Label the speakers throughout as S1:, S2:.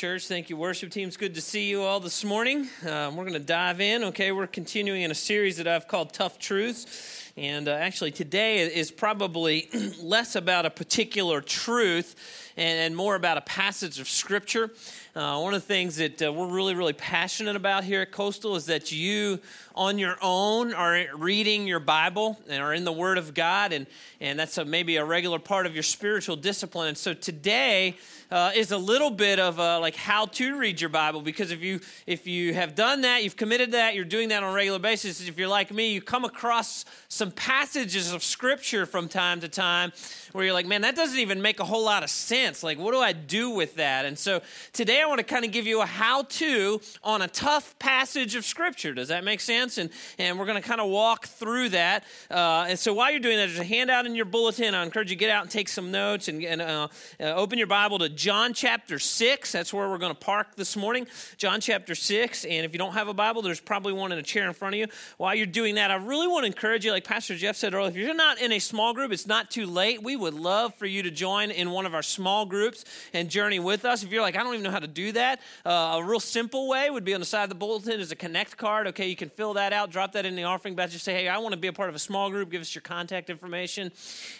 S1: Church, thank you, worship team. It's good to see you all this morning. Um, we're going to dive in. Okay, we're continuing in a series that I've called Tough Truths. And uh, actually, today is probably less about a particular truth and, and, more about a passage of Scripture. Uh, one of the things that uh, we're really, really passionate about here at Coastal is that you, on your own, are reading your Bible and are in the Word of God, and, and that's a, maybe a regular part of your spiritual discipline. And so today, uh, is a little bit of a, like how to read your Bible because if you if you have done that, you've committed that, you're doing that on a regular basis. If you're like me, you come across some passages of Scripture from time to time where you're like, man, that doesn't even make a whole lot of sense. Like, what do I do with that? And so today I want to kind of give you a how to on a tough passage of Scripture. Does that make sense? And and we're going to kind of walk through that. Uh, and so while you're doing that, there's a handout in your bulletin. I encourage you to get out and take some notes and, and uh, uh, open your Bible to John chapter 6. That's where we're going to park this morning. John chapter 6. And if you don't have a Bible, there's probably one in a chair in front of you. While you're doing that, I really want to encourage you, like Pastor Jeff said earlier, if you're not in a small group, it's not too late. We would love for you to join in one of our small groups and journey with us. If you're like, I don't even know how to do that, uh, a real simple way would be on the side of the bulletin is a connect card. Okay, you can fill that out, drop that in the offering basket. Just say, hey, I want to be a part of a small group. Give us your contact information,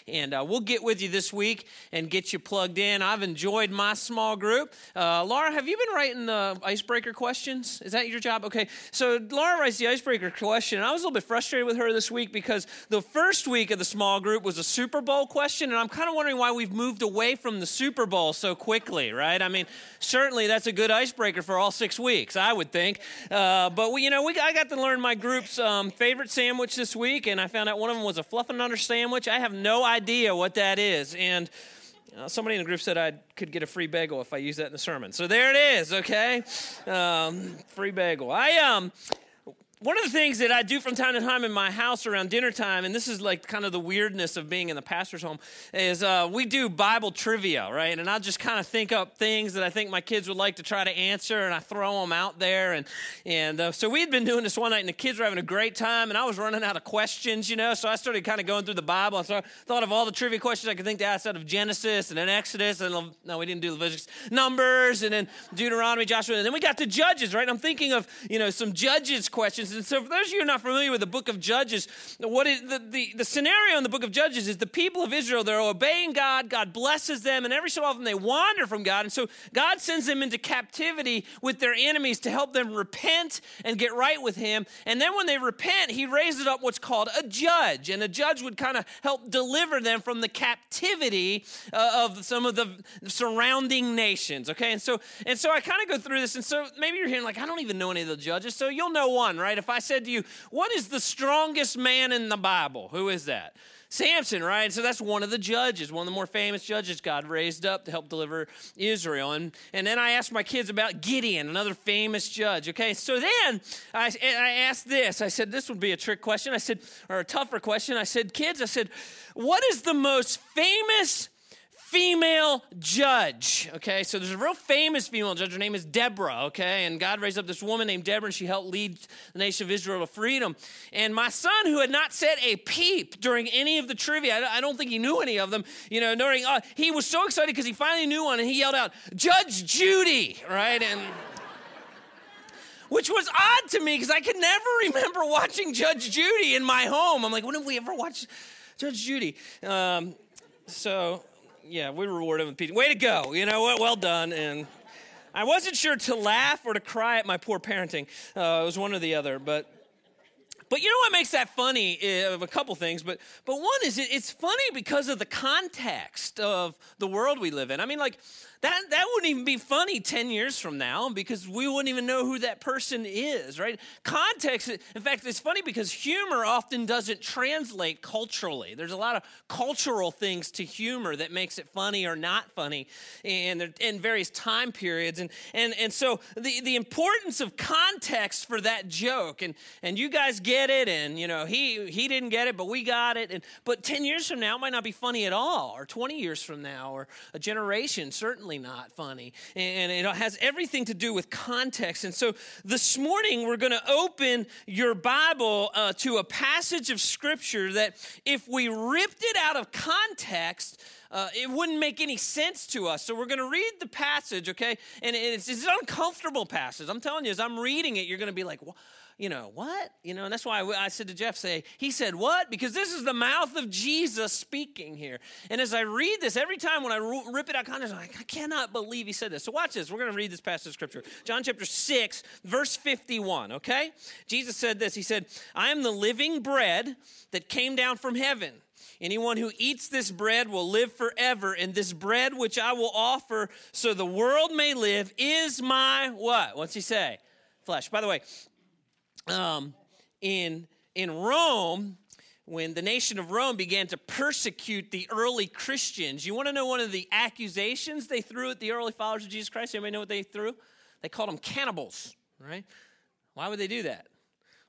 S1: and uh, we'll get with you this week and get you plugged in. I've enjoyed my small group. Uh, Laura, have you been writing the icebreaker questions? Is that your job? Okay. So Laura writes the icebreaker question. And I was a little bit frustrated with her this week because the first week of the small group was a Super Bowl question, and I'm kind of wondering why we've moved away from the Super Bowl so quickly, right? I mean, certainly that's a good icebreaker for all six weeks, I would think. Uh, but we, you know, we, I got to learn my group's um, favorite sandwich this week, and I found out one of them was a fluffernutter sandwich. I have no idea what that is, and uh, somebody in the group said I could get a free bagel if I use that in the sermon. So there it is, okay? Um, free bagel. I um, one of the things that I do from time to time in my house around dinner time, and this is like kind of the weirdness of being in the pastor's home, is uh, we do Bible trivia, right? And I'll just kind of think up things that I think my kids would like to try to answer, and I throw them out there. And and uh, so we had been doing this one night, and the kids were having a great time, and I was running out of questions, you know. So I started kind of going through the Bible. I thought of all the trivia questions I could think to ask out of Genesis and then Exodus, and no, we didn't do Leviticus, Numbers, and then Deuteronomy, Joshua, and then we got to Judges, right? And I'm thinking of you know some Judges questions and so, for those of you not familiar with the book of Judges, what is the, the, the scenario in the book of Judges is the people of Israel, they're obeying God, God blesses them, and every so often they wander from God. And so God sends them into captivity with their enemies to help them repent and get right with Him. And then when they repent, He raises up what's called a judge. And a judge would kind of help deliver them from the captivity uh, of some of the surrounding nations. Okay, and so and so I kind of go through this, and so maybe you're hearing like I don't even know any of the judges, so you'll know one, right? If I said to you, What is the strongest man in the Bible? Who is that? Samson, right? So that's one of the judges, one of the more famous judges God raised up to help deliver Israel. And, and then I asked my kids about Gideon, another famous judge. Okay, so then I, I asked this. I said, this would be a trick question. I said, or a tougher question. I said, kids, I said, what is the most famous female judge. Okay, so there's a real famous female judge. Her name is Deborah. Okay, and God raised up this woman named Deborah, and she helped lead the nation of Israel to freedom. And my son, who had not said a peep during any of the trivia, I don't think he knew any of them. You know, during uh, he was so excited because he finally knew one, and he yelled out, "Judge Judy!" Right, and which was odd to me because I could never remember watching Judge Judy in my home. I'm like, when have we ever watched Judge Judy? Um, so yeah, we reward him with pizza. Way to go. You know what? Well done. And I wasn't sure to laugh or to cry at my poor parenting. Uh, it was one or the other. But but you know what makes that funny uh, of a couple things, but but one is it, it's funny because of the context of the world we live in. I mean, like that, that wouldn't even be funny 10 years from now because we wouldn't even know who that person is, right? Context, in fact, it's funny because humor often doesn't translate culturally. There's a lot of cultural things to humor that makes it funny or not funny in, in various time periods. And, and, and so the, the importance of context for that joke, and, and you guys get it, and you know, he, he didn't get it, but we got it. And, but 10 years from now, it might not be funny at all, or 20 years from now, or a generation, certainly certainly not funny. And it has everything to do with context. And so this morning, we're going to open your Bible uh, to a passage of Scripture that if we ripped it out of context, uh, it wouldn't make any sense to us. So we're going to read the passage, okay? And it's, it's an uncomfortable passage. I'm telling you, as I'm reading it, you're going to be like, you know, what? You know, and that's why I said to Jeff, say, he said, what? Because this is the mouth of Jesus speaking here. And as I read this, every time when I rip it out context, I'm like, I cannot believe he said this. So watch this. We're going to read this passage of scripture. John chapter 6, verse 51, okay? Jesus said this. He said, I am the living bread that came down from heaven. Anyone who eats this bread will live forever, and this bread which I will offer so the world may live is my what? What's he say? Flesh. By the way, um, in, in Rome, when the nation of Rome began to persecute the early Christians, you want to know one of the accusations they threw at the early followers of Jesus Christ? Anybody know what they threw? They called them cannibals, right? Why would they do that?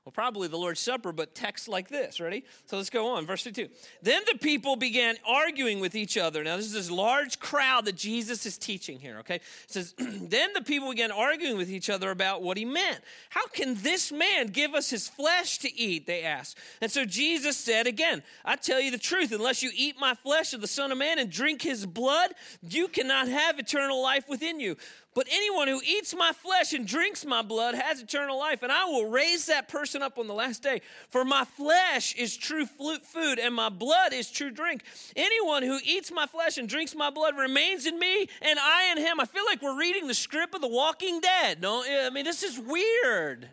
S1: Well, probably the Lord's Supper, but text like this. Ready? So let's go on. Verse 2. Then the people began arguing with each other. Now, this is this large crowd that Jesus is teaching here, okay? It says, Then the people began arguing with each other about what he meant. How can this man give us his flesh to eat? They asked. And so Jesus said again, I tell you the truth, unless you eat my flesh of the Son of Man and drink his blood, you cannot have eternal life within you. But anyone who eats my flesh and drinks my blood has eternal life, and I will raise that person up on the last day. For my flesh is true food, and my blood is true drink. Anyone who eats my flesh and drinks my blood remains in me, and I in him. I feel like we're reading the script of The Walking Dead. No, I mean, this is weird.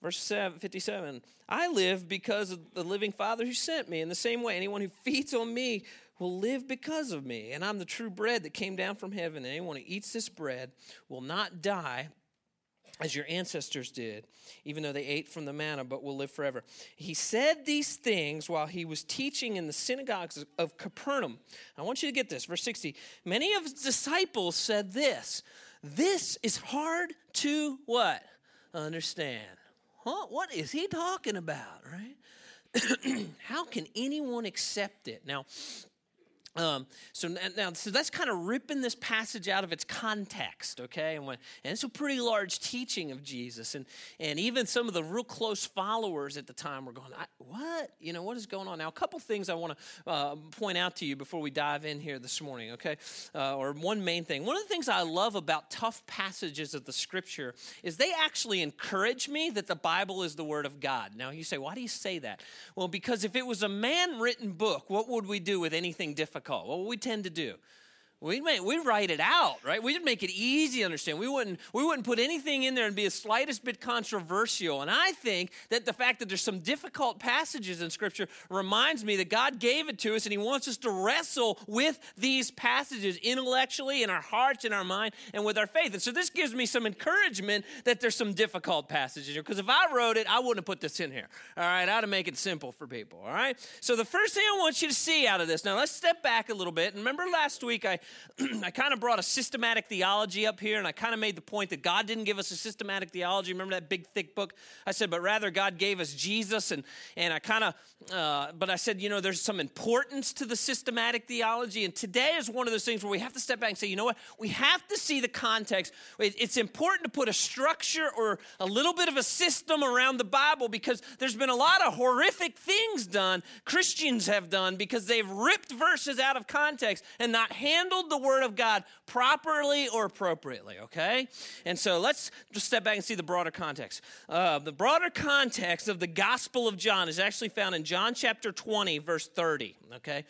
S1: Verse 57 I live because of the living Father who sent me. In the same way, anyone who feeds on me will live because of me. And I'm the true bread that came down from heaven. And anyone who eats this bread will not die as your ancestors did, even though they ate from the manna, but will live forever. He said these things while he was teaching in the synagogues of Capernaum. I want you to get this, verse 60. Many of his disciples said this This is hard to what? Understand. Huh? What is he talking about, right? How can anyone accept it? Now, um, so now, so that's kind of ripping this passage out of its context, okay? And, when, and it's a pretty large teaching of Jesus, and and even some of the real close followers at the time were going, "What? You know, what is going on now?" A couple things I want to uh, point out to you before we dive in here this morning, okay? Uh, or one main thing. One of the things I love about tough passages of the Scripture is they actually encourage me that the Bible is the Word of God. Now you say, why do you say that? Well, because if it was a man-written book, what would we do with anything difficult? What we tend to do? We may, we write it out, right? We'd make it easy to understand. We wouldn't, we wouldn't put anything in there and be the slightest bit controversial. And I think that the fact that there's some difficult passages in Scripture reminds me that God gave it to us and He wants us to wrestle with these passages intellectually in our hearts, in our mind, and with our faith. And so this gives me some encouragement that there's some difficult passages here. Because if I wrote it, I wouldn't have put this in here. All right, I'd to make it simple for people. All right. So the first thing I want you to see out of this, now let's step back a little bit. And remember last week I I kind of brought a systematic theology up here, and I kind of made the point that God didn't give us a systematic theology. Remember that big, thick book? I said, but rather God gave us Jesus, and, and I kind of, uh, but I said, you know, there's some importance to the systematic theology, and today is one of those things where we have to step back and say, you know what? We have to see the context. It's important to put a structure or a little bit of a system around the Bible because there's been a lot of horrific things done, Christians have done, because they've ripped verses out of context and not handled the word Word of God properly or appropriately, okay? And so let's just step back and see the broader context. Uh, the broader context of the Gospel of John is actually found in John chapter 20, verse 30, okay?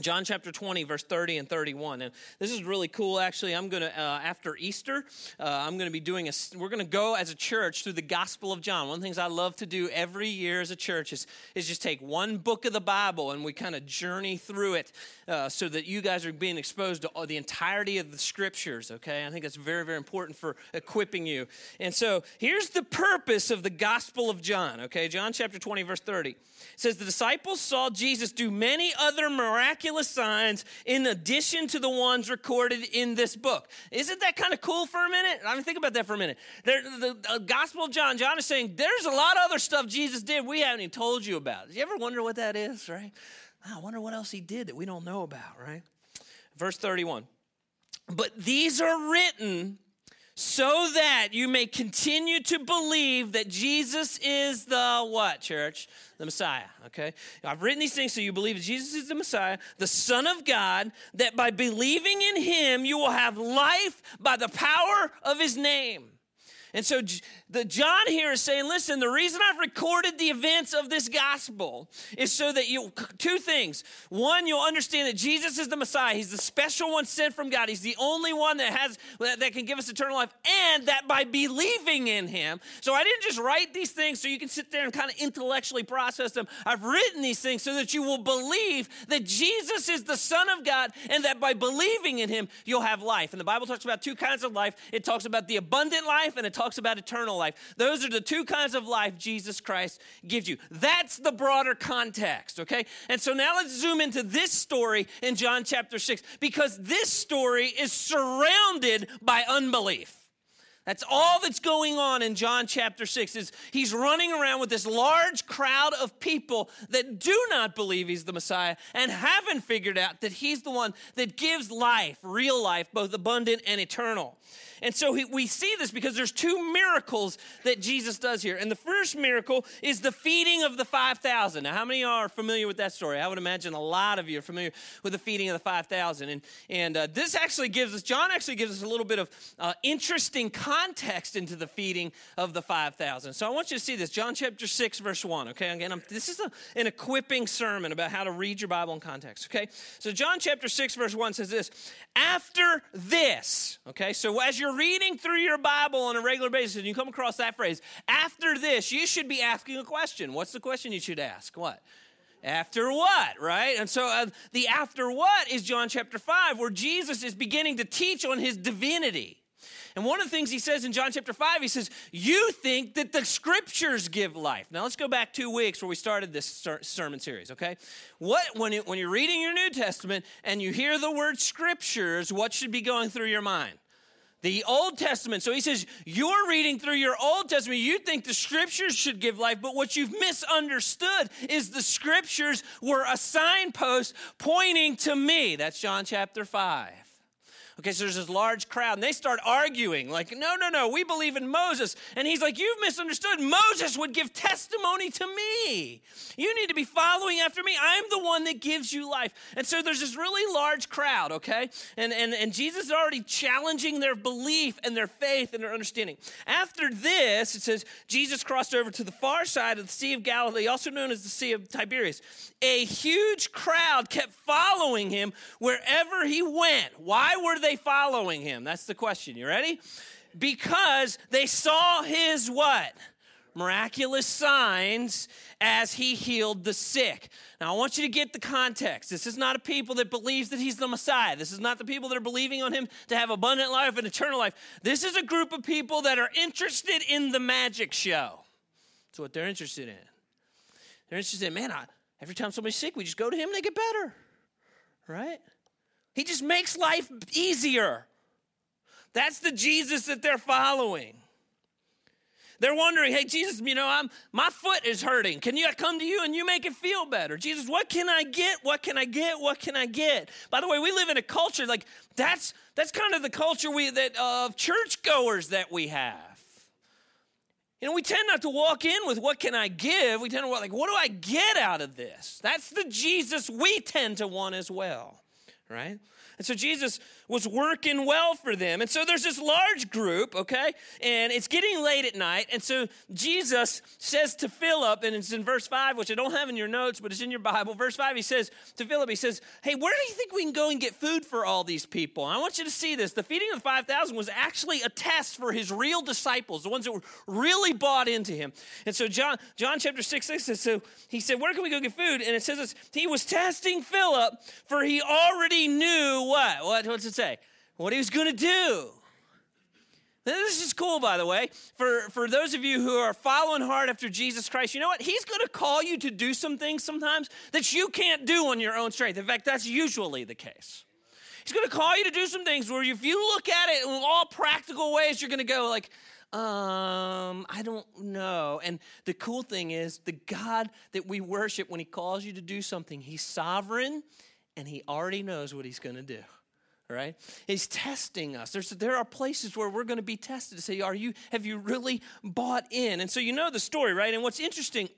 S1: John chapter 20, verse 30 and 31. And this is really cool, actually. I'm going to, uh, after Easter, uh, I'm going to be doing a, we're going to go as a church through the Gospel of John. One of the things I love to do every year as a church is, is just take one book of the Bible and we kind of journey through it uh, so that you guys are being exposed to the entirety of the scriptures, okay? I think that's very, very important for equipping you. And so here's the purpose of the Gospel of John, okay? John chapter 20, verse 30 says the disciples saw Jesus do many other miraculous signs in addition to the ones recorded in this book. Isn't that kind of cool for a minute? I mean, think about that for a minute. There, the, the uh, Gospel of John, John is saying there's a lot of other stuff Jesus did we haven't even told you about. You ever wonder what that is, right? Ah, I wonder what else he did that we don't know about, right? Verse 31. But these are written so that you may continue to believe that Jesus is the what, church? The Messiah, okay? I've written these things so you believe that Jesus is the Messiah, the Son of God, that by believing in him you will have life by the power of his name. And so the John here is saying, listen, the reason I've recorded the events of this gospel is so that you two things. One, you'll understand that Jesus is the Messiah. He's the special one sent from God. He's the only one that has that, can give us eternal life, and that by believing in him. So I didn't just write these things so you can sit there and kind of intellectually process them. I've written these things so that you will believe that Jesus is the Son of God, and that by believing in him, you'll have life. And the Bible talks about two kinds of life. It talks about the abundant life and it talks about eternal life. Those are the two kinds of life Jesus Christ gives you. That's the broader context, okay? And so now let's zoom into this story in John chapter 6 because this story is surrounded by unbelief. That's all that's going on in John chapter 6 is he's running around with this large crowd of people that do not believe he's the Messiah and haven't figured out that he's the one that gives life, real life, both abundant and eternal. And so he, we see this because there's two miracles that Jesus does here. And the first miracle is the feeding of the 5,000. Now, how many are familiar with that story? I would imagine a lot of you are familiar with the feeding of the 5,000. And, and uh, this actually gives us, John actually gives us a little bit of uh, interesting context into the feeding of the 5,000. So I want you to see this. John chapter 6, verse 1. Okay, again, I'm, this is a, an equipping sermon about how to read your Bible in context. Okay, so John chapter 6, verse 1 says this After this, okay, so as you're you're reading through your Bible on a regular basis and you come across that phrase, after this, you should be asking a question. What's the question you should ask? What? After what, right? And so uh, the after what is John chapter 5, where Jesus is beginning to teach on his divinity. And one of the things he says in John chapter 5, he says, You think that the scriptures give life. Now let's go back two weeks where we started this ser- sermon series, okay? What, when, it, when you're reading your New Testament and you hear the word scriptures, what should be going through your mind? the Old Testament. So he says, You're reading through your Old Testament. You think the scriptures should give life, but what you've misunderstood is the scriptures were a signpost pointing to me. That's John chapter 5. Okay, so there's this large crowd, and they start arguing, like, no, no, no, we believe in Moses. And he's like, You've misunderstood. Moses would give testimony to me. You need to be following after me. I'm the one that gives you life. And so there's this really large crowd, okay? And, and, and Jesus is already challenging their belief and their faith and their understanding. After this, it says, Jesus crossed over to the far side of the Sea of Galilee, also known as the Sea of Tiberias. A huge crowd kept following him wherever he went. Why were they? They following him? That's the question. You ready? Because they saw his what? Miraculous signs as he healed the sick. Now, I want you to get the context. This is not a people that believes that he's the Messiah. This is not the people that are believing on him to have abundant life and eternal life. This is a group of people that are interested in the magic show. That's what they're interested in. They're interested in, man, I, every time somebody's sick, we just go to him and they get better. Right? He just makes life easier. That's the Jesus that they're following. They're wondering, hey, Jesus, you know, I'm, my foot is hurting. Can you I come to you and you make it feel better? Jesus, what can I get? What can I get? What can I get? By the way, we live in a culture like that's that's kind of the culture we that of churchgoers that we have. You know, we tend not to walk in with what can I give? We tend to walk like, what do I get out of this? That's the Jesus we tend to want as well right? And so Jesus was working well for them. And so there's this large group, okay? And it's getting late at night. And so Jesus says to Philip, and it's in verse 5, which I don't have in your notes, but it's in your Bible. Verse 5, he says to Philip, he says, Hey, where do you think we can go and get food for all these people? And I want you to see this. The feeding of the 5,000 was actually a test for his real disciples, the ones that were really bought into him. And so John, John chapter 6, 6 says, So he said, Where can we go get food? And it says this, he was testing Philip, for he already knew what? what what's it say? What he was going to do. This is cool, by the way. For, for those of you who are following hard after Jesus Christ, you know what? He's going to call you to do some things sometimes that you can't do on your own strength. In fact, that's usually the case. He's going to call you to do some things where if you look at it in all practical ways, you're going to go like, um, I don't know. And the cool thing is, the God that we worship, when He calls you to do something, He's sovereign and He already knows what He's going to do. Right? He's testing us. There's, there are places where we're going to be tested to say, are you, have you really bought in? And so you know the story, right? And what's interesting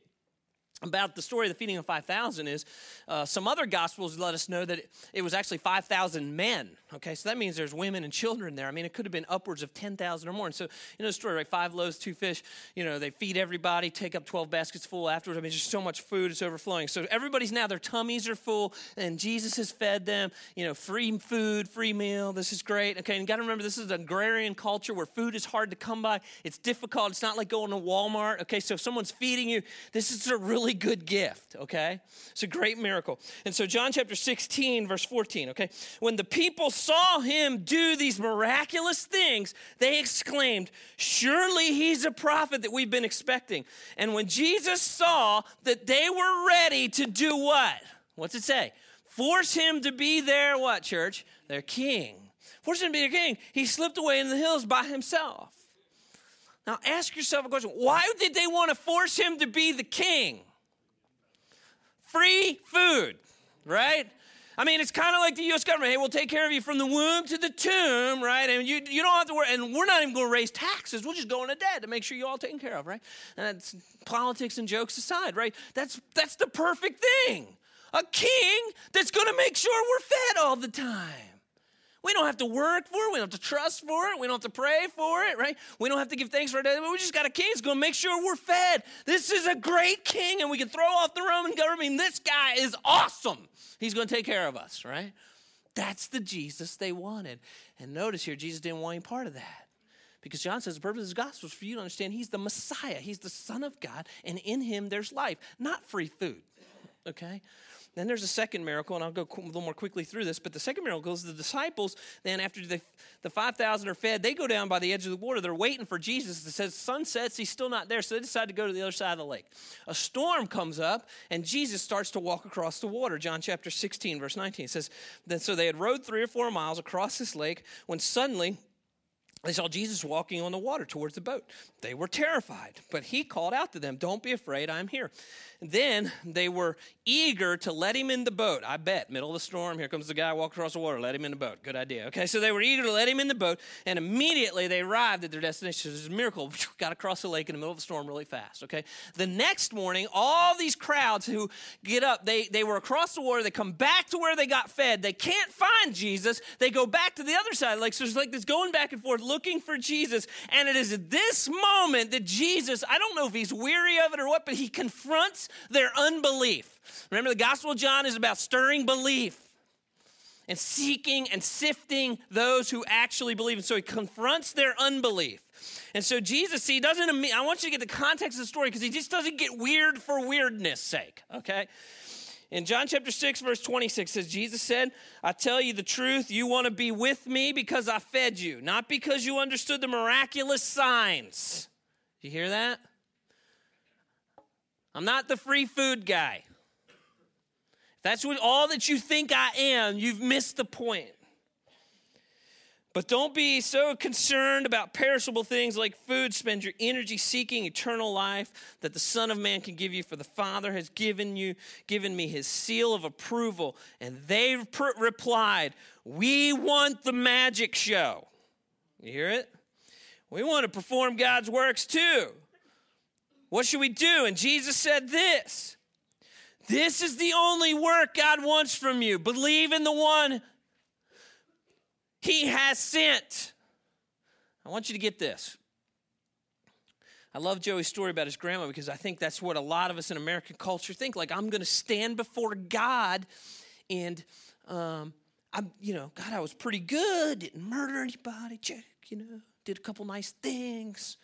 S1: about the story of the feeding of 5,000 is uh, some other gospels let us know that it, it was actually 5,000 men. Okay, so that means there's women and children there. I mean, it could have been upwards of 10,000 or more. And so, you know, the story, right? Five loaves, two fish. You know, they feed everybody, take up 12 baskets full afterwards. I mean, just so much food, it's overflowing. So everybody's now, their tummies are full, and Jesus has fed them, you know, free food, free meal. This is great. Okay, and you got to remember, this is an agrarian culture where food is hard to come by. It's difficult. It's not like going to Walmart. Okay, so if someone's feeding you, this is a really good gift. Okay, it's a great miracle. And so, John chapter 16, verse 14. Okay, when the people saw him do these miraculous things, they exclaimed, Surely he's a prophet that we've been expecting. And when Jesus saw that they were ready to do what? What's it say? Force him to be their what, church? Their king. Force him to be their king. He slipped away in the hills by himself. Now ask yourself a question why did they want to force him to be the king? Free food, right? I mean, it's kind of like the U.S. government. Hey, we'll take care of you from the womb to the tomb, right? And you, you don't have to worry. And we're not even going to raise taxes. We'll just go into debt to make sure you're all taken care of, right? And that's politics and jokes aside, right? That's, that's the perfect thing. A king that's going to make sure we're fed all the time. We don't have to work for it. We don't have to trust for it. We don't have to pray for it, right? We don't have to give thanks for it. We just got a king that's going to make sure we're fed. This is a great king, and we can throw off the Roman government. This guy is awesome. He's going to take care of us, right? That's the Jesus they wanted. And notice here, Jesus didn't want any part of that. Because John says the purpose of his gospel is for you to understand he's the Messiah, he's the Son of God, and in him there's life, not free food. Okay? Then there's a second miracle, and I'll go a little more quickly through this. But the second miracle is the disciples, then after the, the 5,000 are fed, they go down by the edge of the water. They're waiting for Jesus. It says sun sets, he's still not there. So they decide to go to the other side of the lake. A storm comes up, and Jesus starts to walk across the water. John chapter 16, verse 19 it says, then, So they had rowed three or four miles across this lake when suddenly they saw Jesus walking on the water towards the boat. They were terrified, but he called out to them, Don't be afraid, I'm here. Then they were eager to let him in the boat. I bet, middle of the storm, here comes the guy walk across the water, let him in the boat. Good idea. Okay, so they were eager to let him in the boat, and immediately they arrived at their destination. It was a miracle. Got across the lake in the middle of the storm really fast. Okay, the next morning, all these crowds who get up, they, they were across the water, they come back to where they got fed. They can't find Jesus. They go back to the other side. Like, so it's like this going back and forth looking for Jesus. And it is at this moment that Jesus, I don't know if he's weary of it or what, but he confronts their unbelief. Remember, the Gospel of John is about stirring belief and seeking and sifting those who actually believe. And so he confronts their unbelief. And so Jesus, he doesn't, I want you to get the context of the story because he just doesn't get weird for weirdness sake, okay? In John chapter 6, verse 26 says, Jesus said, I tell you the truth, you want to be with me because I fed you, not because you understood the miraculous signs. You hear that? I'm not the free food guy. If that's what, all that you think I am, you've missed the point. But don't be so concerned about perishable things like food. Spend your energy seeking eternal life that the Son of Man can give you, for the Father has given you, given me his seal of approval. And they replied, We want the magic show. You hear it? We want to perform God's works too. What should we do? And Jesus said this This is the only work God wants from you. Believe in the one He has sent. I want you to get this. I love Joey's story about his grandma because I think that's what a lot of us in American culture think. Like, I'm going to stand before God and, um, I'm, you know, God, I was pretty good, didn't murder anybody, check, you know, did a couple nice things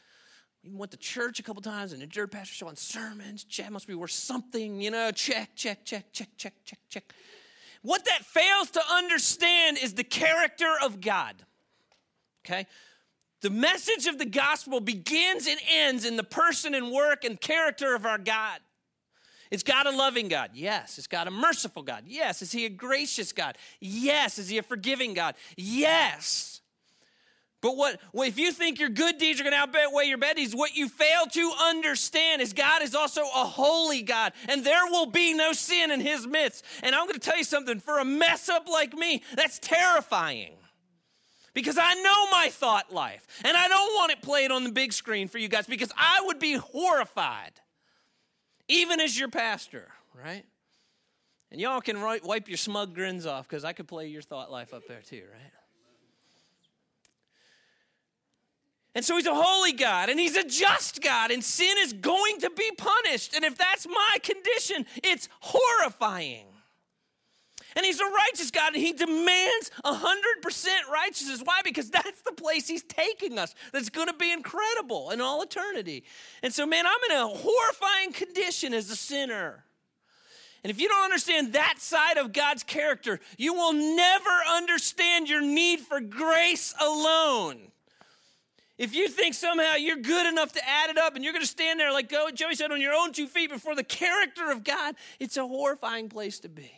S1: even went to church a couple times and endured pastor showing sermons. Chad must be worth something, you know. Check, check, check, check, check, check, check. What that fails to understand is the character of God. Okay? The message of the gospel begins and ends in the person and work and character of our God. Is God a loving God? Yes. Is God a merciful God? Yes. Is He a gracious God? Yes. Is He a forgiving God? Yes. But what, if you think your good deeds are going to outweigh your bad deeds, what you fail to understand is God is also a holy God, and there will be no sin in His midst. And I'm going to tell you something for a mess up like me, that's terrifying. Because I know my thought life, and I don't want it played on the big screen for you guys because I would be horrified, even as your pastor, right? And y'all can wipe your smug grins off because I could play your thought life up there too, right? And so he's a holy God and he's a just God, and sin is going to be punished. And if that's my condition, it's horrifying. And he's a righteous God and he demands 100% righteousness. Why? Because that's the place he's taking us. That's going to be incredible in all eternity. And so, man, I'm in a horrifying condition as a sinner. And if you don't understand that side of God's character, you will never understand your need for grace alone. If you think somehow you're good enough to add it up and you're going to stand there like go, Joey said on your own two feet before the character of God, it's a horrifying place to be.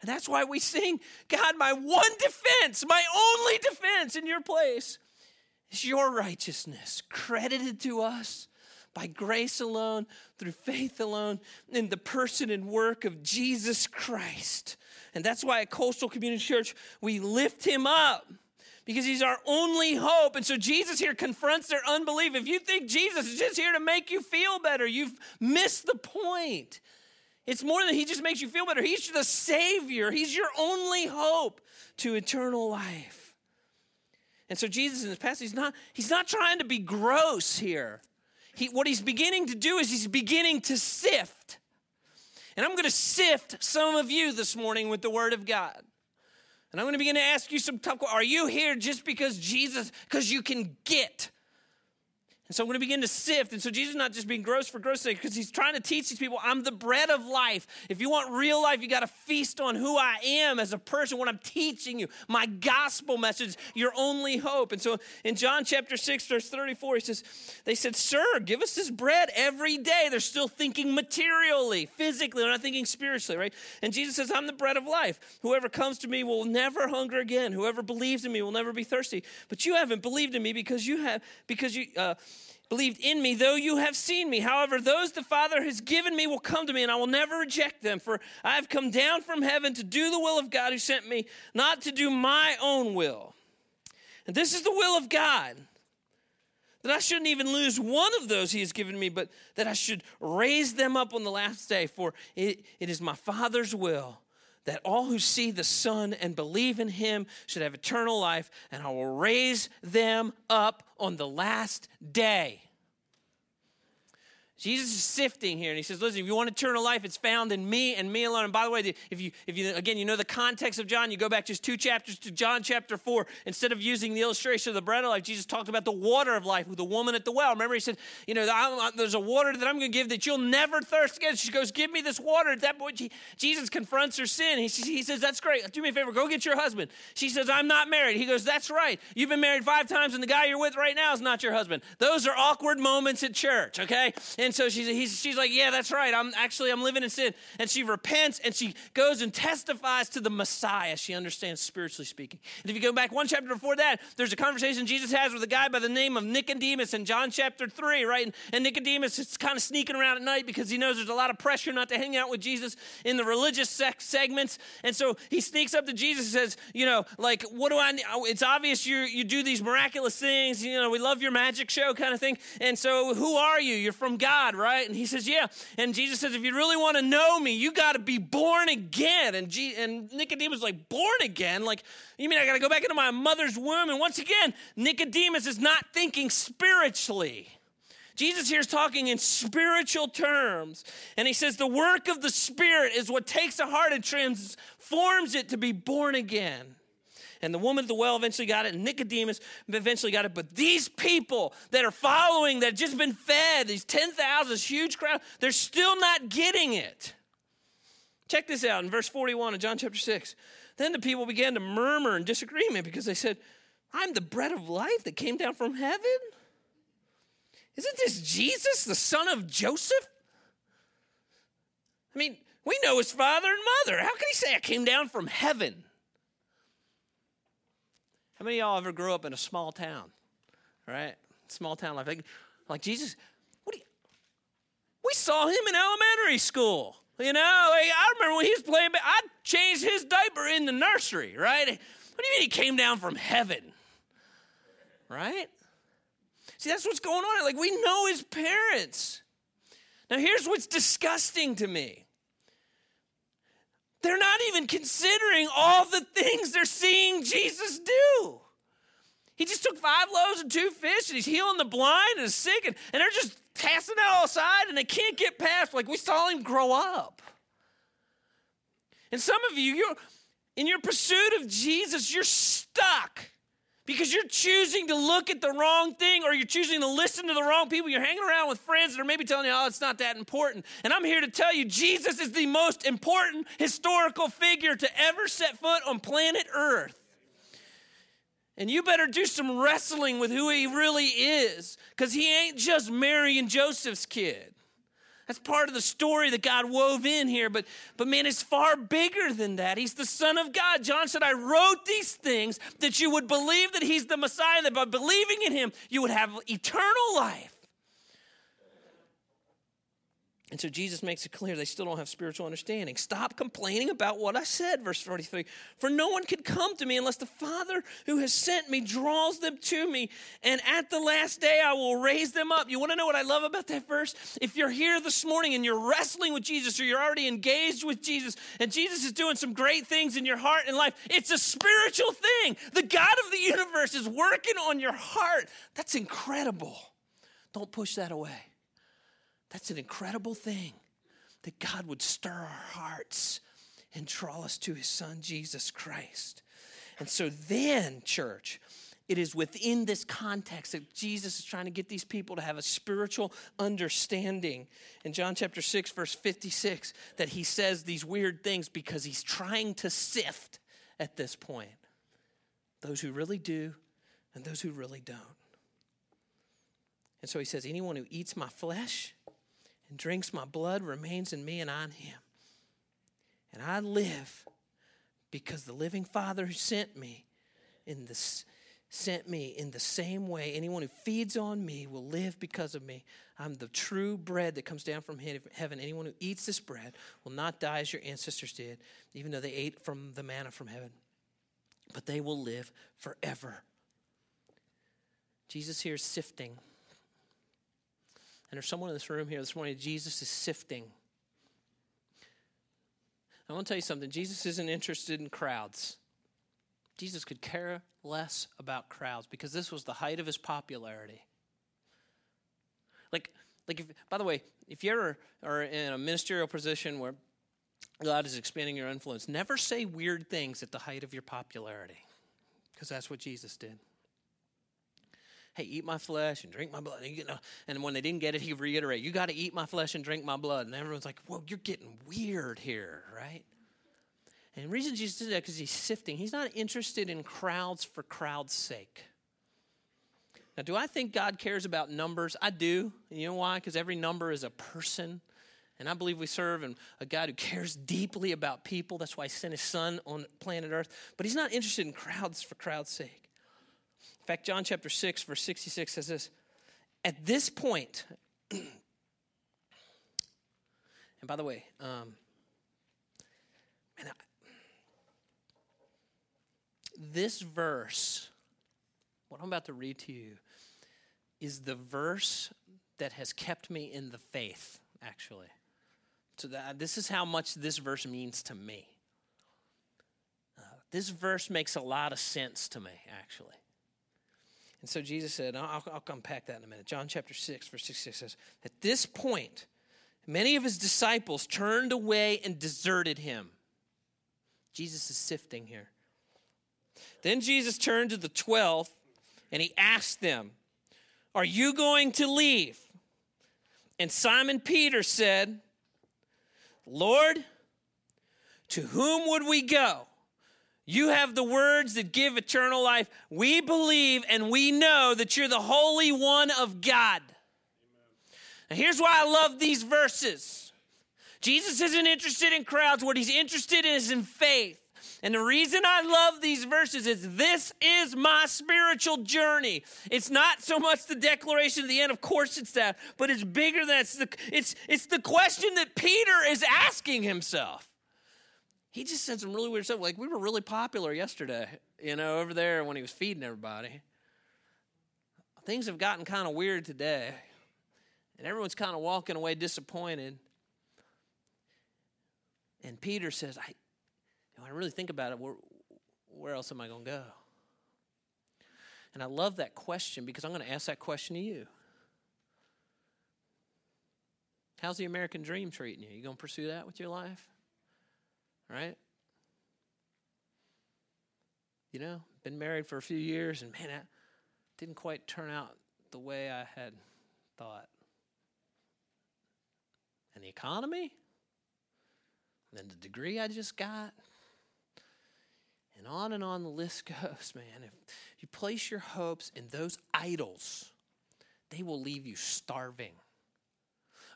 S1: And that's why we sing, God, my one defense, my only defense in your place is your righteousness credited to us by grace alone, through faith alone, in the person and work of Jesus Christ. And that's why at Coastal Community Church, we lift him up because he's our only hope. And so Jesus here confronts their unbelief. If you think Jesus is just here to make you feel better, you've missed the point. It's more than he just makes you feel better. He's the Savior, he's your only hope to eternal life. And so Jesus in this passage, he's not, he's not trying to be gross here he, what he's beginning to do is he's beginning to sift. And I'm going to sift some of you this morning with the Word of God. And I'm going to begin to ask you some tough questions. Are you here just because Jesus, because you can get? And so I'm going to begin to sift. And so Jesus is not just being gross for gross sake, because he's trying to teach these people, I'm the bread of life. If you want real life, you got to feast on who I am as a person, what I'm teaching you, my gospel message, your only hope. And so in John chapter 6, verse 34, he says, They said, Sir, give us this bread every day. They're still thinking materially, physically, they're not thinking spiritually, right? And Jesus says, I'm the bread of life. Whoever comes to me will never hunger again. Whoever believes in me will never be thirsty. But you haven't believed in me because you have, because you, uh, believed in me, though you have seen me. However, those the Father has given me will come to me, and I will never reject them. For I have come down from heaven to do the will of God who sent me, not to do my own will. And this is the will of God that I shouldn't even lose one of those he has given me, but that I should raise them up on the last day. For it, it is my Father's will that all who see the Son and believe in him should have eternal life, and I will raise them up on the last day. Jesus is sifting here, and he says, "Listen, if you want eternal life, it's found in me and me alone." And by the way, if you, if you again, you know the context of John, you go back just two chapters to John chapter four. Instead of using the illustration of the bread of life, Jesus talked about the water of life with the woman at the well. Remember, he said, "You know, there's a water that I'm going to give that you'll never thirst again." She goes, "Give me this water." At that point, Jesus confronts her sin. He, he says, "That's great. Do me a favor. Go get your husband." She says, "I'm not married." He goes, "That's right. You've been married five times, and the guy you're with right now is not your husband." Those are awkward moments at church, okay? And so she's he's she's like, yeah, that's right. I'm actually I'm living in sin. And she repents and she goes and testifies to the Messiah. She understands spiritually speaking. And if you go back one chapter before that, there's a conversation Jesus has with a guy by the name of Nicodemus in John chapter three, right? And, and Nicodemus is kind of sneaking around at night because he knows there's a lot of pressure not to hang out with Jesus in the religious segments. And so he sneaks up to Jesus and says, you know, like, what do I? Need? Oh, it's obvious you you do these miraculous things. You know, we love your magic show kind of thing. And so, who are you? You're from God, right? And he says, Yeah. And Jesus says, If you really want to know me, you got to be born again. And, G- and Nicodemus is like, Born again? Like, you mean I got to go back into my mother's womb? And once again, Nicodemus is not thinking spiritually. Jesus here is talking in spiritual terms. And he says, The work of the Spirit is what takes a heart and transforms it to be born again. And the woman at the well eventually got it, and Nicodemus eventually got it. But these people that are following, that have just been fed, these 10,000, this huge crowd, they're still not getting it. Check this out in verse 41 of John chapter 6. Then the people began to murmur in disagreement because they said, I'm the bread of life that came down from heaven. Isn't this Jesus, the son of Joseph? I mean, we know his father and mother. How can he say I came down from heaven? Many of y'all ever grew up in a small town? Right? Small town life. Like, like Jesus, what do you, we saw him in elementary school. You know, like, I remember when he was playing, I changed his diaper in the nursery, right? What do you mean he came down from heaven? Right? See, that's what's going on. Like, we know his parents. Now, here's what's disgusting to me they're not even considering all the things they're seeing Jesus do. He just took five loaves and two fish, and he's healing the blind and the sick, and, and they're just passing it all aside, and they can't get past. Like we saw him grow up. And some of you, you're in your pursuit of Jesus, you're stuck because you're choosing to look at the wrong thing or you're choosing to listen to the wrong people. You're hanging around with friends that are maybe telling you, oh, it's not that important. And I'm here to tell you, Jesus is the most important historical figure to ever set foot on planet Earth. And you better do some wrestling with who he really is because he ain't just Mary and Joseph's kid. That's part of the story that God wove in here. But, but man, it's far bigger than that. He's the Son of God. John said, I wrote these things that you would believe that He's the Messiah, that by believing in Him, you would have eternal life. And so Jesus makes it clear they still don't have spiritual understanding. Stop complaining about what I said, verse 43. For no one can come to me unless the Father who has sent me draws them to me. And at the last day, I will raise them up. You want to know what I love about that verse? If you're here this morning and you're wrestling with Jesus or you're already engaged with Jesus and Jesus is doing some great things in your heart and life, it's a spiritual thing. The God of the universe is working on your heart. That's incredible. Don't push that away. That's an incredible thing that God would stir our hearts and draw us to his son, Jesus Christ. And so then, church, it is within this context that Jesus is trying to get these people to have a spiritual understanding. In John chapter 6, verse 56, that he says these weird things because he's trying to sift at this point those who really do and those who really don't. And so he says, Anyone who eats my flesh and drinks my blood remains in me and I him. And I live because the living Father who sent me in this sent me in the same way. Anyone who feeds on me will live because of me. I'm the true bread that comes down from heaven. Anyone who eats this bread will not die as your ancestors did, even though they ate from the manna from heaven. But they will live forever. Jesus here is sifting and there's someone in this room here this morning, Jesus is sifting. I want to tell you something Jesus isn't interested in crowds. Jesus could care less about crowds because this was the height of his popularity. Like, like if, by the way, if you ever are in a ministerial position where God is expanding your influence, never say weird things at the height of your popularity because that's what Jesus did hey, eat my flesh and drink my blood. And, you know, and when they didn't get it, he reiterated, you got to eat my flesh and drink my blood. And everyone's like, whoa, you're getting weird here, right? And the reason Jesus did that because he's sifting. He's not interested in crowds for crowd's sake. Now, do I think God cares about numbers? I do. And you know why? Because every number is a person. And I believe we serve in a God who cares deeply about people. That's why he sent his son on planet Earth. But he's not interested in crowds for crowd's sake. In fact, John chapter 6, verse 66 says this At this point, and by the way, um, I, this verse, what I'm about to read to you, is the verse that has kept me in the faith, actually. So that, this is how much this verse means to me. Uh, this verse makes a lot of sense to me, actually. And so Jesus said, I'll, I'll unpack that in a minute. John chapter 6, verse 66 says, At this point, many of his disciples turned away and deserted him. Jesus is sifting here. Then Jesus turned to the 12 and he asked them, Are you going to leave? And Simon Peter said, Lord, to whom would we go? You have the words that give eternal life. We believe and we know that you're the Holy One of God. Here's why I love these verses Jesus isn't interested in crowds. What he's interested in is in faith. And the reason I love these verses is this is my spiritual journey. It's not so much the declaration at the end, of course it's that, but it's bigger than that. It's the, it's, it's the question that Peter is asking himself. He just said some really weird stuff. Like, we were really popular yesterday, you know, over there when he was feeding everybody. Things have gotten kind of weird today, and everyone's kind of walking away disappointed. And Peter says, I, when I really think about it, where, where else am I going to go? And I love that question because I'm going to ask that question to you. How's the American dream treating you? You going to pursue that with your life? Right? You know, been married for a few years and man, that didn't quite turn out the way I had thought. And the economy? And then the degree I just got? And on and on the list goes, man. If you place your hopes in those idols, they will leave you starving.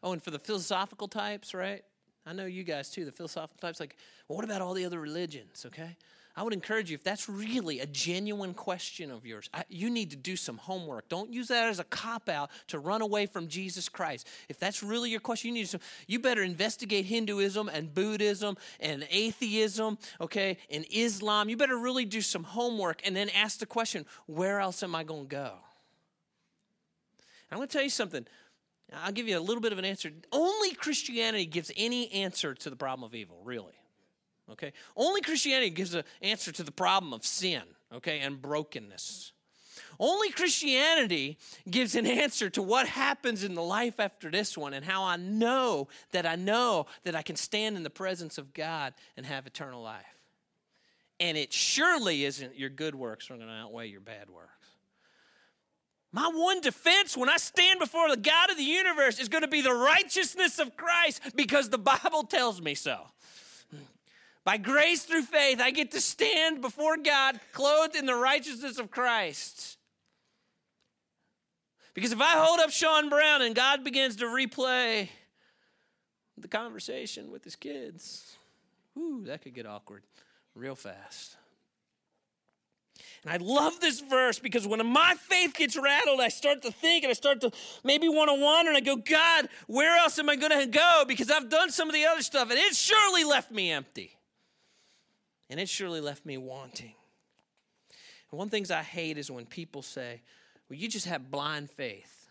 S1: Oh, and for the philosophical types, right? I know you guys too, the philosophical types, like, well, what about all the other religions, okay? I would encourage you, if that's really a genuine question of yours, I, you need to do some homework. Don't use that as a cop out to run away from Jesus Christ. If that's really your question, you need to, you better investigate Hinduism and Buddhism and atheism, okay, and Islam. You better really do some homework and then ask the question, where else am I going to go? I'm going to tell you something. I'll give you a little bit of an answer. Only Christianity gives any answer to the problem of evil, really. Okay? Only Christianity gives an answer to the problem of sin, okay, and brokenness. Only Christianity gives an answer to what happens in the life after this one and how I know that I know that I can stand in the presence of God and have eternal life. And it surely isn't your good works are going to outweigh your bad works. My one defense when I stand before the God of the universe is going to be the righteousness of Christ because the Bible tells me so. By grace through faith, I get to stand before God clothed in the righteousness of Christ. Because if I hold up Sean Brown and God begins to replay the conversation with his kids, whoo, that could get awkward real fast. And I love this verse because when my faith gets rattled, I start to think and I start to maybe want to wander and I go, God, where else am I going to go? Because I've done some of the other stuff and it surely left me empty. And it surely left me wanting. And one of the things I hate is when people say, well, you just have blind faith.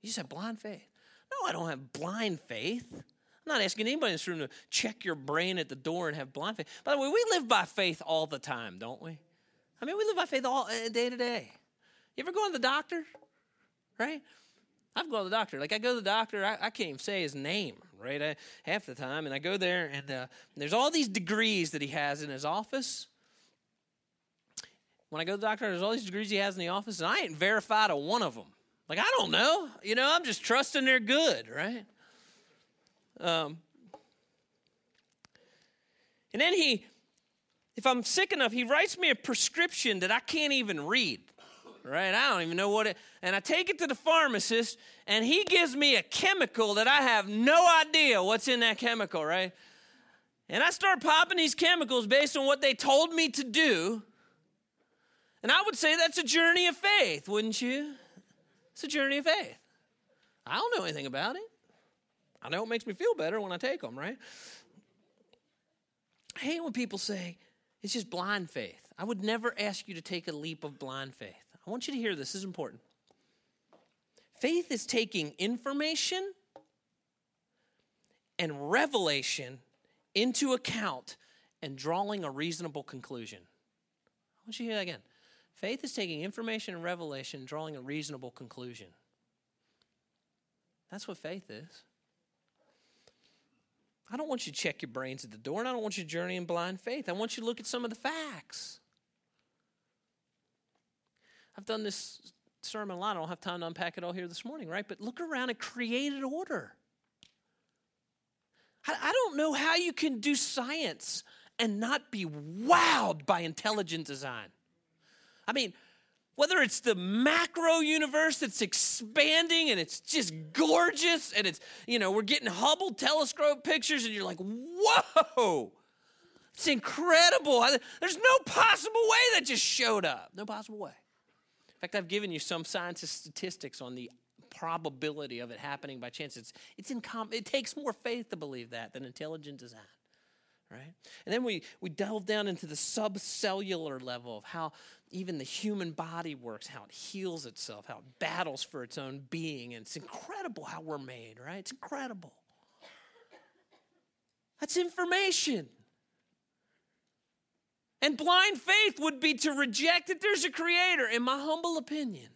S1: You just have blind faith. No, I don't have blind faith. I'm not asking anybody in this room to check your brain at the door and have blind faith. By the way, we live by faith all the time, don't we? I mean, we live by faith all uh, day to day. You ever go to the doctor? Right? I've gone to the doctor. Like I go to the doctor, I, I can't even say his name, right? I, half the time, and I go there, and uh, there's all these degrees that he has in his office. When I go to the doctor, there's all these degrees he has in the office, and I ain't verified a one of them. Like I don't know, you know, I'm just trusting they're good, right? Um, and then he if I'm sick enough, he writes me a prescription that I can't even read. Right? I don't even know what it and I take it to the pharmacist and he gives me a chemical that I have no idea what's in that chemical, right? And I start popping these chemicals based on what they told me to do. And I would say that's a journey of faith, wouldn't you? It's a journey of faith. I don't know anything about it. I know it makes me feel better when I take them, right? I hate when people say, it's just blind faith. I would never ask you to take a leap of blind faith. I want you to hear this, this is important. Faith is taking information and revelation into account and drawing a reasonable conclusion. I want you to hear that again. Faith is taking information and revelation, drawing a reasonable conclusion. That's what faith is. I don't want you to check your brains at the door, and I don't want you to journey in blind faith. I want you to look at some of the facts. I've done this sermon a lot. I don't have time to unpack it all here this morning, right? But look around at created order. I don't know how you can do science and not be wowed by intelligent design. I mean, whether it's the macro universe that's expanding and it's just gorgeous and it's, you know, we're getting Hubble telescope pictures and you're like, whoa, It's incredible. There's no possible way that just showed up. No possible way. In fact, I've given you some scientist statistics on the probability of it happening by chance. It's, it's it takes more faith to believe that than intelligent design. Right? And then we, we delve down into the subcellular level of how even the human body works, how it heals itself, how it battles for its own being. And it's incredible how we're made, right? It's incredible. That's information. And blind faith would be to reject that there's a creator, in my humble opinion.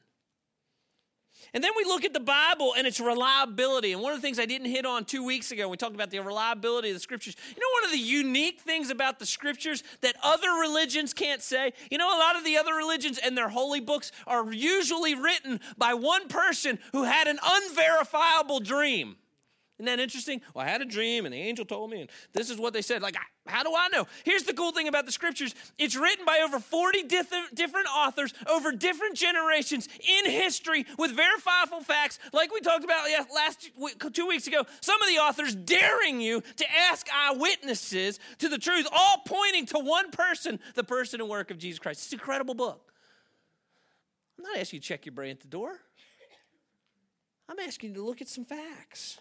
S1: And then we look at the Bible and its reliability. And one of the things I didn't hit on two weeks ago, we talked about the reliability of the scriptures. You know, one of the unique things about the scriptures that other religions can't say? You know, a lot of the other religions and their holy books are usually written by one person who had an unverifiable dream. Isn't that interesting? Well, I had a dream and the angel told me, and this is what they said. Like, how do I know? Here's the cool thing about the scriptures it's written by over 40 different, different authors over different generations in history with verifiable facts, like we talked about last two weeks ago. Some of the authors daring you to ask eyewitnesses to the truth, all pointing to one person, the person and work of Jesus Christ. It's an incredible book. I'm not asking you to check your brain at the door, I'm asking you to look at some facts.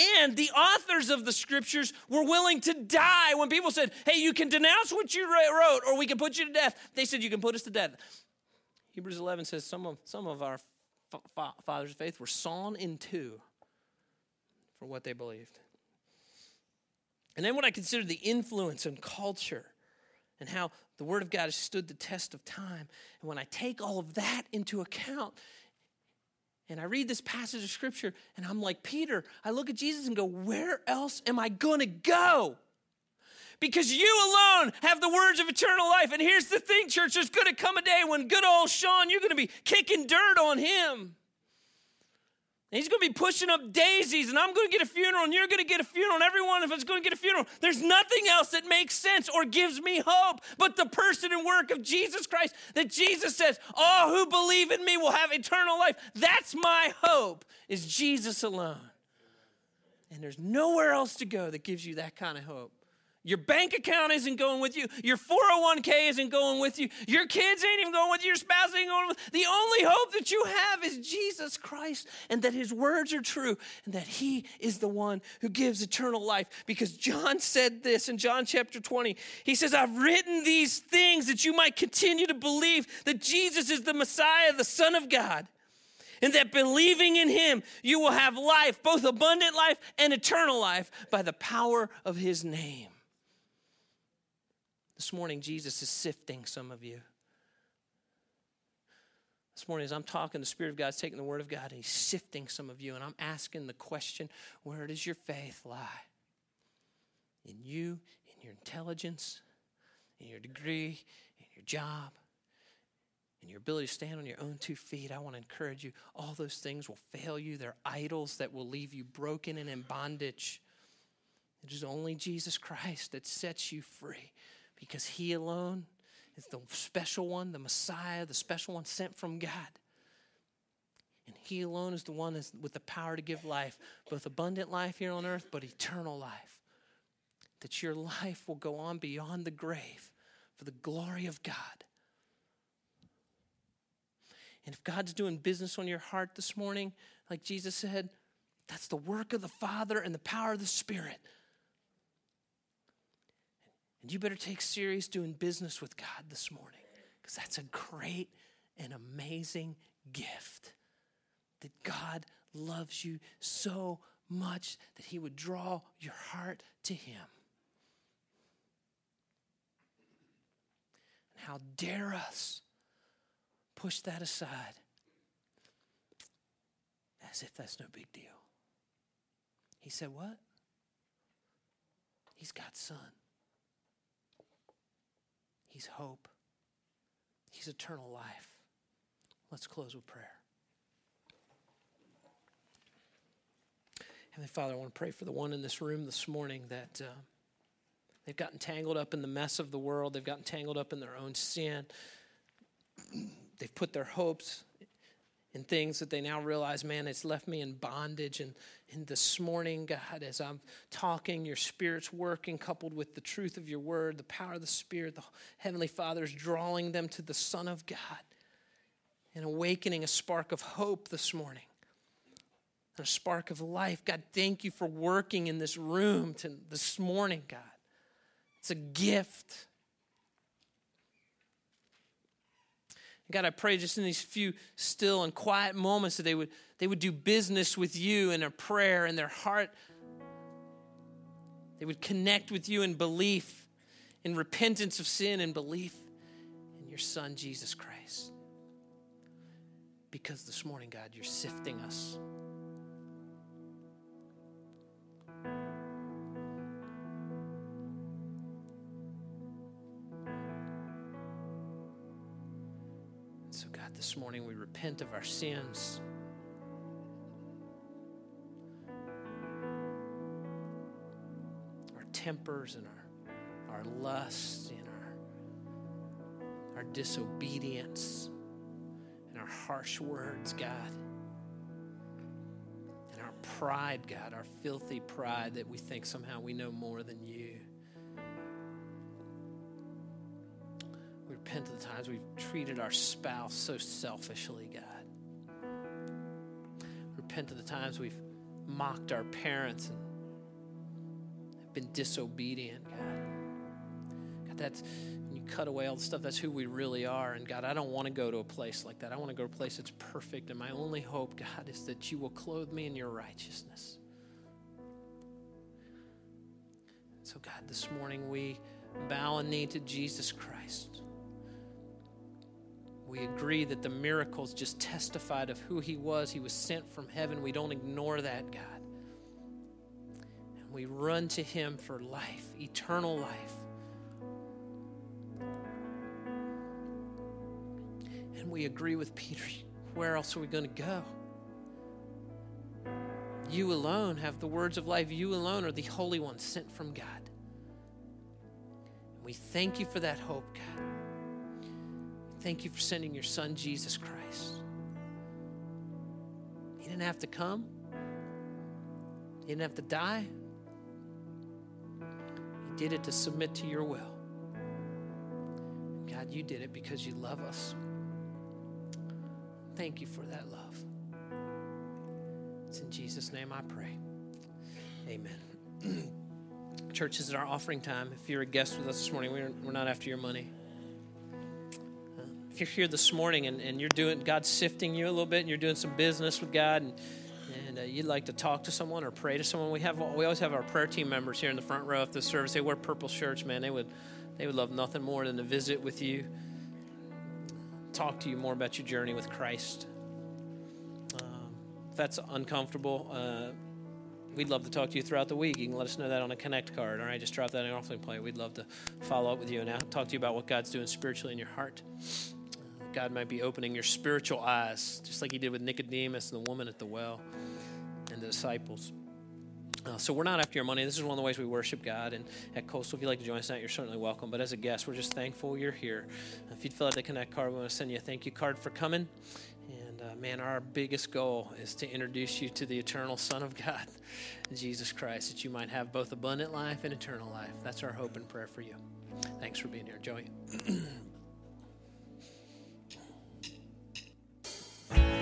S1: And the authors of the scriptures were willing to die when people said, Hey, you can denounce what you wrote, or we can put you to death. They said, You can put us to death. Hebrews 11 says, Some of, some of our fathers of faith were sawn in two for what they believed. And then when I consider the influence and culture and how the Word of God has stood the test of time, and when I take all of that into account, and I read this passage of scripture and I'm like, Peter, I look at Jesus and go, Where else am I to go? Because you alone have the words of eternal life. And here's the thing, church there's to come a day when good old Sean, you're to be kicking dirt on him. And he's going to be pushing up daisies, and I'm going to get a funeral, and you're going to get a funeral, and everyone of us is going to get a funeral. There's nothing else that makes sense or gives me hope but the person and work of Jesus Christ. That Jesus says, All who believe in me will have eternal life. That's my hope, is Jesus alone. And there's nowhere else to go that gives you that kind of hope. Your bank account isn't going with you. Your 401k isn't going with you. Your kids ain't even going with you. Your spouse ain't going with you. The only hope that you have is Jesus Christ and that his words are true and that he is the one who gives eternal life. Because John said this in John chapter 20. He says, I've written these things that you might continue to believe that Jesus is the Messiah, the Son of God and that believing in him, you will have life, both abundant life and eternal life, by the power of his name. This morning, Jesus is sifting some of you. This morning, as I'm talking, the Spirit of God's taking the Word of God and He's sifting some of you. And I'm asking the question where does your faith lie? In you, in your intelligence, in your degree, in your job, in your ability to stand on your own two feet. I want to encourage you. All those things will fail you. They're idols that will leave you broken and in bondage. It is only Jesus Christ that sets you free because He alone is the special one, the Messiah, the special one sent from God. And He alone is the one that's with the power to give life, both abundant life here on earth, but eternal life. That your life will go on beyond the grave for the glory of God. And if God's doing business on your heart this morning, like Jesus said, that's the work of the Father and the power of the Spirit. And you better take serious doing business with God this morning because that's a great and amazing gift that God loves you so much that He would draw your heart to Him. And how dare us push that aside as if that's no big deal? He said, What? He's God's son. He's hope, He's eternal life. Let's close with prayer. Heavenly Father, I want to pray for the one in this room this morning that uh, they've gotten tangled up in the mess of the world, they've gotten tangled up in their own sin, they've put their hopes in things that they now realize, man, it's left me in bondage. And, and this morning, God, as I'm talking, your Spirit's working, coupled with the truth of your word, the power of the Spirit, the Heavenly Father is drawing them to the Son of God and awakening a spark of hope this morning and a spark of life. God, thank you for working in this room to, this morning, God. It's a gift. God, I pray just in these few still and quiet moments that they would, they would do business with you in a prayer in their heart. They would connect with you in belief, in repentance of sin and belief in your Son, Jesus Christ. Because this morning, God, you're sifting us. This morning we repent of our sins. Our tempers and our, our lusts and our, our disobedience and our harsh words, God. And our pride, God, our filthy pride that we think somehow we know more than you. Repent of the times we've treated our spouse so selfishly, God. Repent of the times we've mocked our parents and been disobedient, God. God, that's when you cut away all the stuff, that's who we really are. And God, I don't want to go to a place like that. I want to go to a place that's perfect. And my only hope, God, is that you will clothe me in your righteousness. So, God, this morning we bow a knee to Jesus Christ. We agree that the miracles just testified of who he was. He was sent from heaven. We don't ignore that, God. And we run to him for life, eternal life. And we agree with Peter where else are we going to go? You alone have the words of life. You alone are the Holy One sent from God. And we thank you for that hope, God. Thank you for sending your son, Jesus Christ. He didn't have to come, he didn't have to die. He did it to submit to your will. God, you did it because you love us. Thank you for that love. It's in Jesus' name I pray. Amen. Church, is our offering time. If you're a guest with us this morning, we're, we're not after your money you're here this morning and, and you're doing, God's sifting you a little bit and you're doing some business with God and, and uh, you'd like to talk to someone or pray to someone, we have we always have our prayer team members here in the front row of the service. They wear purple shirts, man. They would they would love nothing more than to visit with you, talk to you more about your journey with Christ. Um, if that's uncomfortable, uh, we'd love to talk to you throughout the week. You can let us know that on a Connect card. All right, just drop that in offering plate. We'd love to follow up with you and talk to you about what God's doing spiritually in your heart. God might be opening your spiritual eyes, just like He did with Nicodemus and the woman at the well and the disciples. Uh, so we're not after your money. This is one of the ways we worship God. And at Coastal, if you'd like to join us tonight, you're certainly welcome. But as a guest, we're just thankful you're here. If you'd fill out the Connect card, we want to send you a thank you card for coming. And uh, man, our biggest goal is to introduce you to the eternal Son of God, Jesus Christ, that you might have both abundant life and eternal life. That's our hope and prayer for you. Thanks for being here, Joey. Bye.